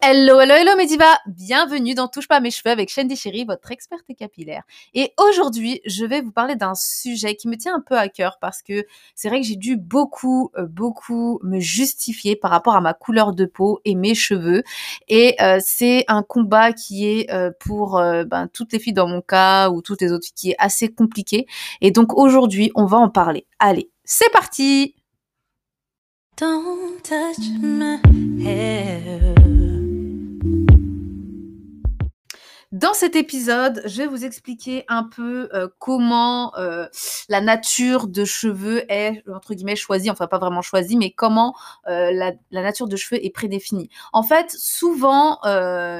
Hello, hello, hello Mediva Bienvenue dans Touche pas à mes cheveux avec Shandy Chéri, votre experte capillaire. Et aujourd'hui, je vais vous parler d'un sujet qui me tient un peu à cœur parce que c'est vrai que j'ai dû beaucoup, euh, beaucoup me justifier par rapport à ma couleur de peau et mes cheveux. Et euh, c'est un combat qui est euh, pour ben, toutes les filles dans mon cas ou toutes les autres qui est assez compliqué. Et donc aujourd'hui, on va en parler. Allez, c'est parti Don't touch my hair. Dans cet épisode, je vais vous expliquer un peu euh, comment euh, la nature de cheveux est, entre guillemets, choisie, enfin pas vraiment choisie, mais comment euh, la, la, nature de cheveux est prédéfinie. En fait, souvent,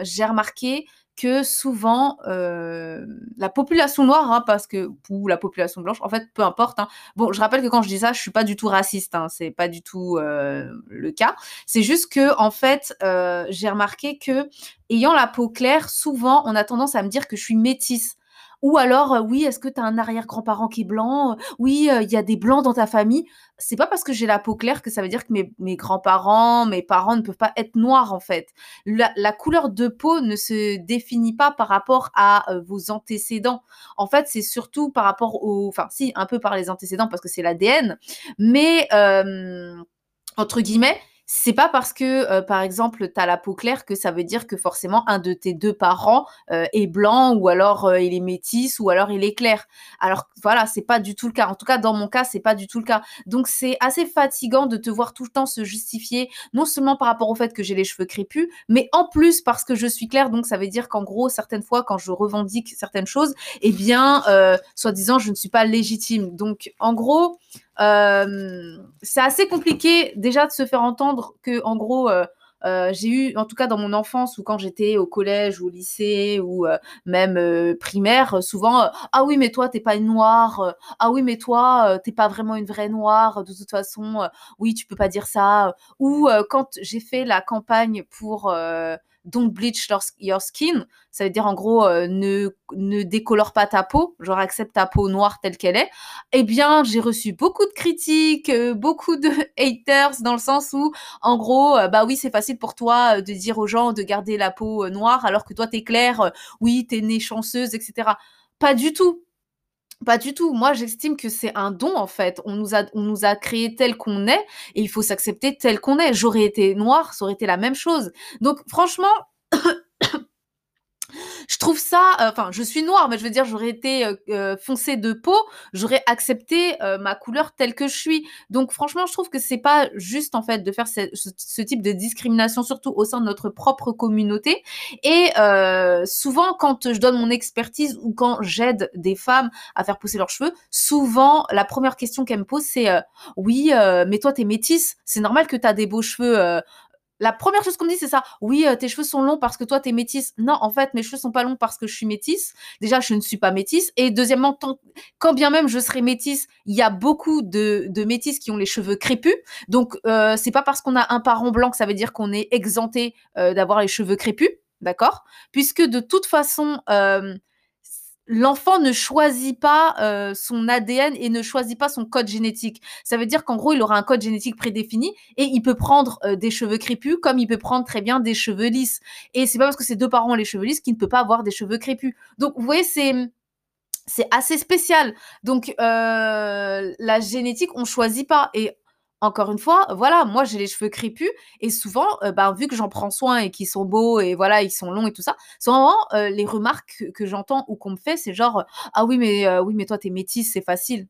j'ai remarqué que souvent euh, la population noire, hein, parce que ou la population blanche, en fait, peu importe. Hein. Bon, je rappelle que quand je dis ça, je suis pas du tout raciste, hein, c'est pas du tout euh, le cas. C'est juste que en fait, euh, j'ai remarqué que ayant la peau claire, souvent, on a tendance à me dire que je suis métisse. Ou alors, oui, est-ce que tu as un arrière-grand-parent qui est blanc Oui, il y a des blancs dans ta famille? C'est pas parce que j'ai la peau claire que ça veut dire que mes, mes grands-parents, mes parents ne peuvent pas être noirs, en fait. La, couleur de peau ne se définit pas par rapport à vos antécédents. En fait, c'est surtout par rapport au... Enfin, si, un peu par les antécédents parce que c'est l'ADN. Mais, entre guillemets, c'est pas parce que, euh, par exemple, tu la peau claire que ça veut dire que forcément un de tes deux parents euh, est blanc ou alors euh, il est métis ou alors il est clair. Alors voilà, c'est pas du tout le cas. En tout cas, dans mon cas, c'est pas du tout le cas. Donc c'est assez fatigant de te voir tout le temps se justifier, non seulement par rapport au fait que j'ai les cheveux crépus, mais en plus parce que je suis claire. Donc ça veut dire qu'en gros, certaines fois, quand je revendique certaines choses, eh bien, soi-disant, je ne suis pas légitime. Donc en gros, c'est assez compliqué déjà de se faire entendre que, en gros, euh, euh, j'ai eu, en tout cas dans mon enfance ou quand j'étais au collège ou au lycée ou même primaire, souvent ah oui mais toi t'es pas une noire, ah oui mais toi t'es pas vraiment une vraie noire, de toute façon oui tu peux pas dire ça. Ou quand j'ai fait la campagne pour don't bleach your skin. Ça veut dire en gros euh, ne, ne décolore pas ta peau, genre accepte ta peau noire telle qu'elle est. Eh bien, j'ai reçu beaucoup de critiques, euh, beaucoup de haters dans le sens où en gros, euh, bah oui, c'est facile pour toi de dire aux gens de garder la peau noire alors que toi t'es claire, oui, t'es née chanceuse, etc. Pas du tout. Pas du tout. Moi, j'estime que c'est un don, en fait. On nous a, on nous a créé tel qu'on est et il faut s'accepter tel qu'on est. J'aurais été noire, ça aurait été la même chose. Donc, franchement, je trouve ça, euh, enfin, je suis noire, mais je veux dire, j'aurais été euh, euh, foncée de peau, j'aurais accepté ma couleur telle que je suis. Donc, franchement, je trouve que c'est pas juste en fait de faire ce, type de discrimination, surtout au sein de notre propre communauté. Et souvent, quand je donne mon expertise ou quand j'aide des femmes à faire pousser leurs cheveux, souvent la première question qu'elles me posent, c'est oui, mais toi, t'es métisse, c'est normal que t'as des beaux cheveux la première chose qu'on me dit, c'est ça. Oui, euh, tes cheveux sont longs parce que toi, t'es métisse. Non, en fait, mes cheveux sont pas longs parce que je suis métisse. Déjà, je ne suis pas métisse. Et deuxièmement, quand bien même je serais métisse, il y a beaucoup de, de métisses qui ont les cheveux crépus. Donc, euh, c'est pas parce qu'on a un parent blanc que ça veut dire qu'on est exempté euh, d'avoir les cheveux crépus. D'accord? Puisque de toute façon, euh, l'enfant ne choisit pas euh, son ADN et ne choisit pas son code génétique. Ça veut dire qu'en gros, il aura un code génétique prédéfini et il peut prendre euh, des cheveux crépus comme il peut prendre très bien des cheveux lisses. Et c'est pas parce que ses deux parents ont les cheveux lisses qu'il ne peut pas avoir des cheveux crépus. Donc, vous voyez, c'est c'est assez spécial. Donc, euh, la génétique, on choisit pas. Encore une fois, voilà, moi j'ai les cheveux crépus et souvent, euh, ben, vu que j'en prends soin et qu'ils sont beaux et voilà, ils sont longs et tout ça, souvent euh, les remarques que, j'entends ou qu'on me fait, c'est genre ah oui mais euh, oui mais toi t'es métisse, c'est facile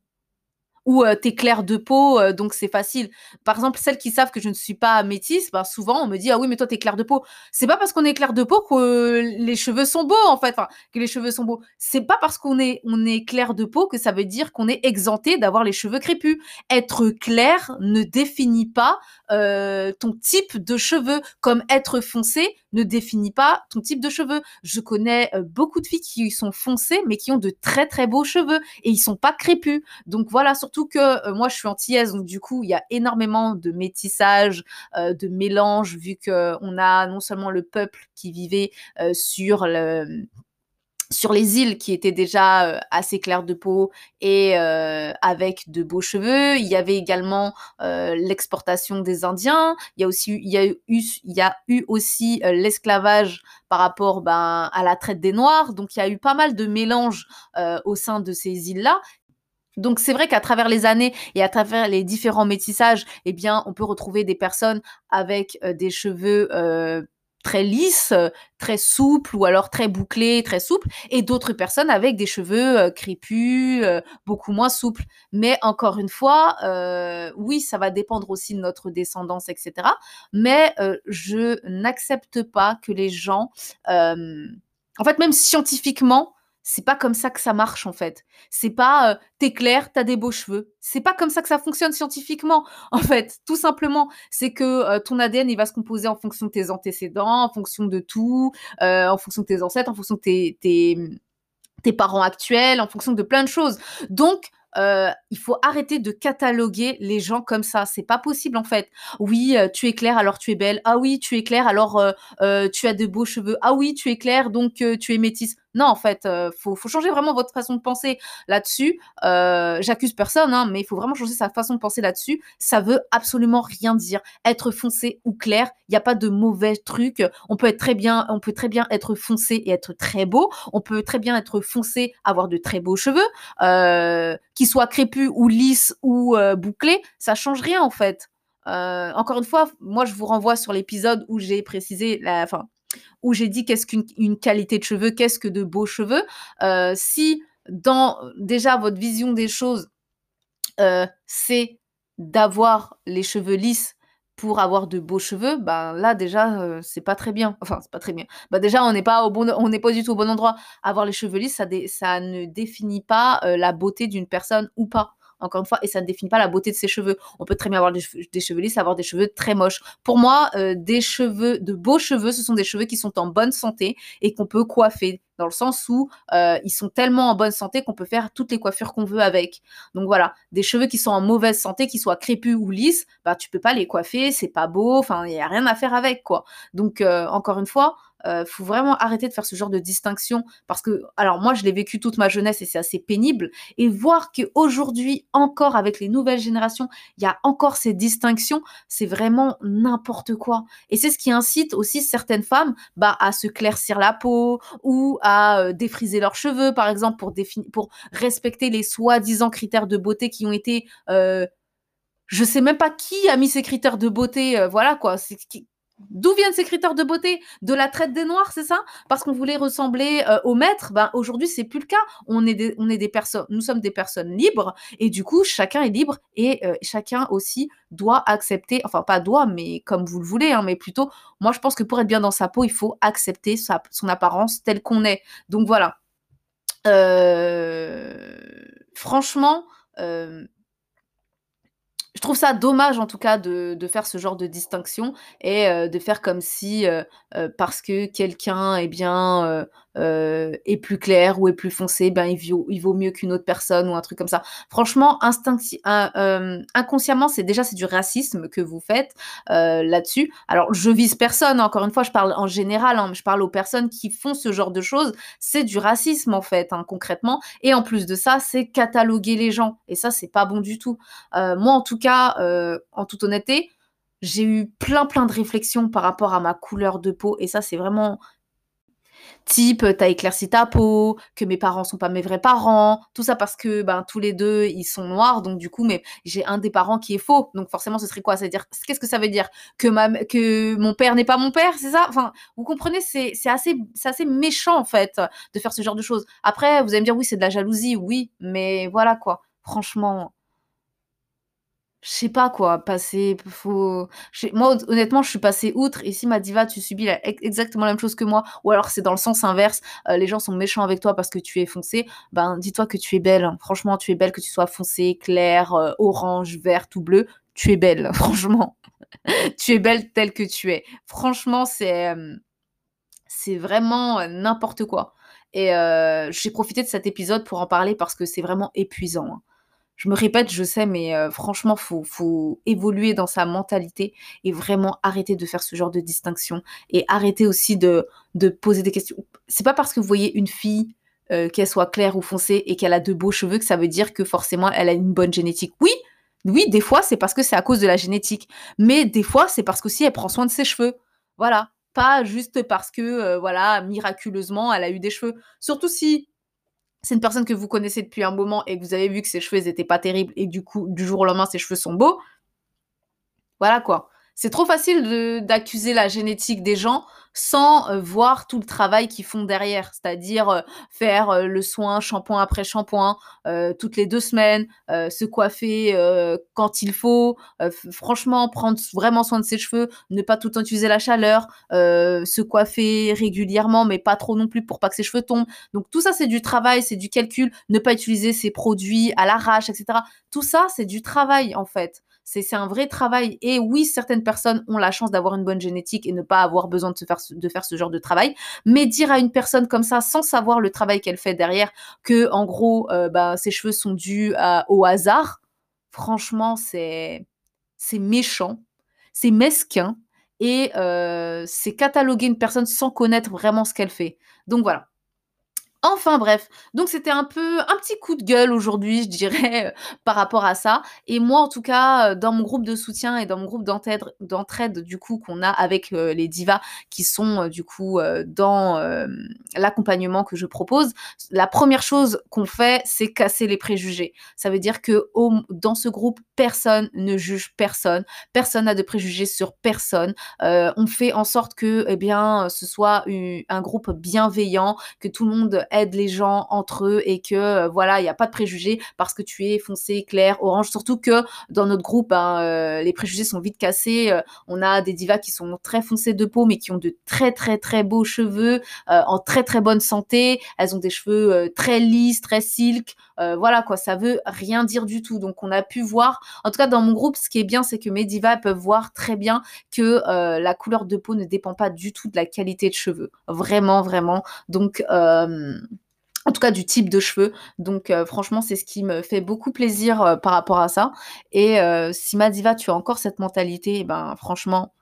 ou t'es clair de peau, donc c'est facile. Par exemple, celles qui savent que je ne suis pas métisse, ben souvent on me dit ah oui mais toi t'es clair de peau. C'est pas parce qu'on est clair de peau que les cheveux sont beaux en fait, enfin que les cheveux sont beaux. C'est pas parce qu'on est on est clair de peau que ça veut dire qu'on est exempté d'avoir les cheveux crépus. Être clair ne définit pas ton type de cheveux, comme être foncé ne définit pas ton type de cheveux. Je connais euh, beaucoup de filles qui sont foncées, mais qui ont de très très beaux cheveux et ils sont pas crépus. Donc voilà, surtout que euh, moi je suis antillaise, donc du coup il y a énormément de métissage, euh, de mélange, vu que on a non seulement le peuple qui vivait sur le sur les îles qui étaient déjà euh, assez claires de peau et euh, avec de beaux cheveux. Il y avait également euh, l'exportation des Indiens. Il y a aussi il y a eu il y a eu aussi l'esclavage par rapport ben, à la traite des Noirs. Donc il y a eu pas mal de mélanges au sein de ces îles-là. Donc c'est vrai qu'à travers les années et à travers les différents métissages, eh bien on peut retrouver des personnes avec des cheveux très lisse, très souple ou alors très bouclé, très souple, et d'autres personnes avec des cheveux euh, crépus, euh, beaucoup moins souples. Mais encore une fois, euh, oui, ça va dépendre aussi de notre descendance, etc. Mais je n'accepte pas que les gens, en fait, même scientifiquement, c'est pas comme ça que ça marche en fait. C'est pas euh, t'es clair, t'as des beaux cheveux. C'est pas comme ça que ça fonctionne scientifiquement en fait. Tout simplement, c'est que euh, ton ADN il va se composer en fonction de tes antécédents, en fonction de tout, euh, en fonction de tes ancêtres, en fonction de tes, tes, tes parents actuels, en fonction de plein de choses. Donc euh, il faut arrêter de cataloguer les gens comme ça. C'est pas possible en fait. Oui, euh, tu es claire, alors tu es belle. Ah oui, tu es claire, alors euh, tu as de beaux cheveux. Ah oui, tu es claire, donc tu es métisse. Non, en fait, euh, faut, changer vraiment votre façon de penser là-dessus. J'accuse personne, hein, mais il faut vraiment changer sa façon de penser là-dessus. Ça veut absolument rien dire. Être foncé ou clair, il n'y a pas de mauvais truc. On peut être très bien, on peut très bien être foncé et être très beau. On peut très bien être foncé, avoir de très beaux cheveux, euh, qu'ils soient crépus ou lisses ou euh, bouclés. Ça change rien en fait. encore une fois, moi je vous renvoie sur l'épisode où j'ai précisé la, enfin, où j'ai dit qu'est-ce qu'une qualité de cheveux, qu'est-ce que de beaux cheveux. Euh, si dans déjà votre vision des choses, euh, c'est d'avoir les cheveux lisses pour avoir de beaux cheveux, ben là déjà euh, c'est pas très bien. Enfin c'est pas très bien. Bah déjà on n'est pas au bon, on n'est pas du tout au bon endroit. Avoir les cheveux lisses, ça, ça ne définit pas la beauté d'une personne ou pas encore une fois, et ça ne définit pas la beauté de ses cheveux. On peut très bien avoir des, cheveux, lisses, avoir des cheveux très moches. Pour moi, euh, des cheveux, de beaux cheveux, ce sont des cheveux qui sont en bonne santé et qu'on peut coiffer dans le sens où euh, ils sont tellement en bonne santé qu'on peut faire toutes les coiffures qu'on veut avec. Donc voilà, des cheveux qui sont en mauvaise santé, qui soient crépus ou lisses, bah tu peux pas les coiffer, c'est pas beau, enfin il y a rien à faire avec quoi. Donc euh, encore une fois, euh, faut vraiment arrêter de faire ce genre de distinction parce que, alors moi, je l'ai vécu toute ma jeunesse et c'est assez pénible. Et voir qu'aujourd'hui, encore avec les nouvelles générations, il y a encore ces distinctions, c'est vraiment n'importe quoi. Et c'est ce qui incite aussi certaines femmes bah, à se claircir la peau ou à euh, défriser leurs cheveux, par exemple, pour, pour respecter les soi-disant critères de beauté qui ont été euh, je sais même pas qui a mis ces critères de beauté, euh, voilà quoi. C'est D'où viennent ces critères de beauté? De la traite des noirs, c'est ça? Parce qu'on voulait ressembler euh, au maître. Ben aujourd'hui, c'est plus le cas. On est des, personnes, nous sommes des personnes libres et du coup, chacun est libre et euh, chacun aussi doit accepter, enfin pas doit, mais comme vous le voulez, hein, mais plutôt, moi je pense que pour être bien dans sa peau, il faut accepter son apparence telle qu'on est. Donc voilà. Euh, franchement je trouve ça dommage en tout cas de, faire ce genre de distinction et euh, de faire comme si euh, euh, parce que quelqu'un eh bien est plus clair ou est plus foncé, ben il vaut, il vaut mieux qu'une autre personne ou un truc comme ça. Franchement, inconsciemment, c'est déjà c'est du racisme que vous faites là-dessus. Alors je vise personne, encore une fois, je parle en général, hein, je parle aux personnes qui font ce genre de choses. C'est du racisme en fait, hein, concrètement. Et en plus de ça, c'est cataloguer les gens et ça c'est pas bon du tout. moi en tout cas, euh, en toute honnêteté, j'ai eu plein plein de réflexions par rapport à ma couleur de peau. Et ça c'est vraiment type t'as éclairci ta peau, que mes parents sont pas mes vrais parents, tout ça parce que ben tous les deux ils sont noirs. Donc du coup mais j'ai un des parents qui est faux. Donc forcément ce serait quoi? C'est à dire qu'est-ce que ça veut dire? Que ma que mon père n'est pas mon père, c'est ça? Enfin, vous comprenez c'est assez c'est assez méchant en fait de faire ce genre de choses. Après vous allez me dire oui, c'est de la jalousie, oui, mais voilà quoi. Franchement, je sais pas quoi, passer. Moi, honnêtement, je suis passée outre. Et si ma diva, tu subis exactement la même chose que moi, ou alors c'est dans le sens inverse, euh, les gens sont méchants avec toi parce que tu es foncé, ben dis-toi que tu es belle. Hein. Franchement, tu es belle, que tu sois foncé, clair, euh, orange, verte ou bleu, tu es belle, franchement. tu es belle telle que tu es. Franchement, c'est. Euh, c'est vraiment n'importe quoi. Et j'ai profité de cet épisode pour en parler parce que c'est vraiment épuisant. Hein je me répète, je sais, mais euh, franchement, faut, faut évoluer dans sa mentalité et vraiment arrêter de faire ce genre de distinction et arrêter aussi de, poser des questions. C'est pas parce que vous voyez une fille euh, qu'elle soit claire ou foncée et qu'elle a de beaux cheveux que ça veut dire que forcément elle a une bonne génétique. Oui, oui, des fois c'est parce que c'est à cause de la génétique, mais des fois c'est parce qu'aussi elle prend soin de ses cheveux. Voilà, pas juste parce que euh, voilà miraculeusement elle a eu des cheveux. Surtout si c'est une personne que vous connaissez depuis un moment et que vous avez vu que ses cheveux n'étaient pas terribles et du coup du jour au lendemain ses cheveux sont beaux. Voilà quoi. C'est trop facile d'accuser la génétique des gens sans euh, voir tout le travail qu'ils font derrière, c'est-à-dire euh, faire euh, le soin shampoing après shampoing toutes les deux semaines, se coiffer quand il faut, franchement prendre vraiment soin de ses cheveux, ne pas tout le temps utiliser la chaleur, se coiffer régulièrement mais pas trop non plus pour pas que ses cheveux tombent. Donc tout ça c'est du travail, c'est du calcul, ne pas utiliser ses produits à l'arrache, etc. Tout ça c'est du travail en fait. C'est un vrai travail. Et oui, certaines personnes ont la chance d'avoir une bonne génétique et ne pas avoir besoin de, faire ce genre de travail. Mais dire à une personne comme ça, sans savoir le travail qu'elle fait derrière, que en gros, euh, bah, ses cheveux sont dus au hasard, franchement, c'est méchant, c'est mesquin et euh, c'est cataloguer une personne sans connaître vraiment ce qu'elle fait. Donc voilà. Enfin bref, donc c'était un peu un petit coup de gueule aujourd'hui, je dirais, euh, par rapport à ça. Et moi, en tout cas, euh, dans mon groupe de soutien et dans mon groupe d'entraide, du coup, qu'on a avec euh, les divas qui sont du coup dans l'accompagnement que je propose, la première chose qu'on fait, c'est casser les préjugés. Ça veut dire que dans ce groupe, personne ne juge personne, personne n'a de préjugés sur personne. on fait en sorte que, eh bien, ce soit un groupe bienveillant, que tout le monde aide les gens entre eux et que euh, voilà, il n'y a pas de préjugés parce que tu es foncé, clair, orange. Surtout que dans notre groupe, hein, euh, les préjugés sont vite cassés. Euh, on a des divas qui sont très foncées de peau, mais qui ont de très très très beaux cheveux, en très très bonne santé. Elles ont des cheveux très lisses, très silk. voilà quoi, ça veut rien dire du tout. Donc on a pu voir, en tout cas dans mon groupe, ce qui est bien, c'est que mes divas peuvent voir très bien que la couleur de peau ne dépend pas du tout de la qualité de cheveux. Vraiment, vraiment. Donc en tout cas du type de cheveux. Donc euh, franchement, c'est ce qui me fait beaucoup plaisir euh, par rapport à ça. Et euh, si Madiva, tu as encore cette mentalité, eh ben franchement,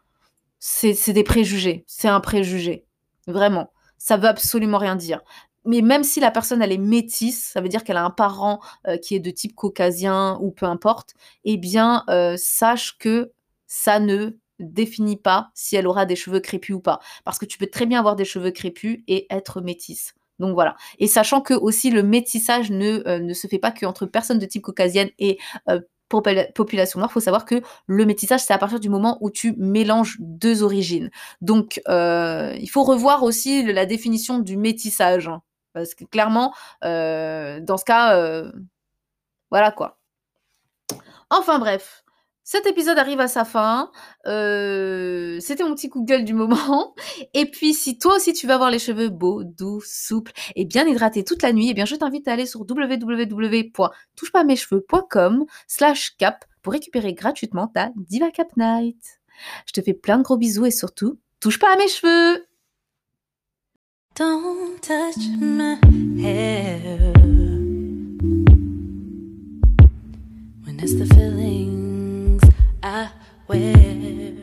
c'est des préjugés. C'est un préjugé. Vraiment. Ça veut absolument rien dire. Mais même si la personne, elle est métisse, ça veut dire qu'elle a un parent qui est de type caucasien ou peu importe, eh bien, sache que ça ne définit pas si elle aura des cheveux crépus ou pas. Parce que tu peux très bien avoir des cheveux crépus et être métisse. Donc voilà. Et sachant que aussi le métissage ne, euh, ne se fait pas qu'entre personnes de type caucasienne et euh, population noire, il faut savoir que le métissage, c'est à partir du moment où tu mélanges deux origines. Donc, euh, il faut revoir aussi la définition du métissage. Hein. parce que clairement, dans ce cas, voilà quoi. Enfin bref, cet épisode arrive à sa fin. Euh, c'était mon petit coup de gueule du moment. Et puis, si toi aussi tu veux avoir les cheveux beaux, doux, souples et bien hydratés toute la nuit, eh bien, je t'invite à aller sur www.touchepasmescheveux.com slash cap pour récupérer gratuitement ta Diva Cap Night. Je te fais plein de gros bisous et surtout, touche pas à mes cheveux Don't touch my hair. When it's the feeling where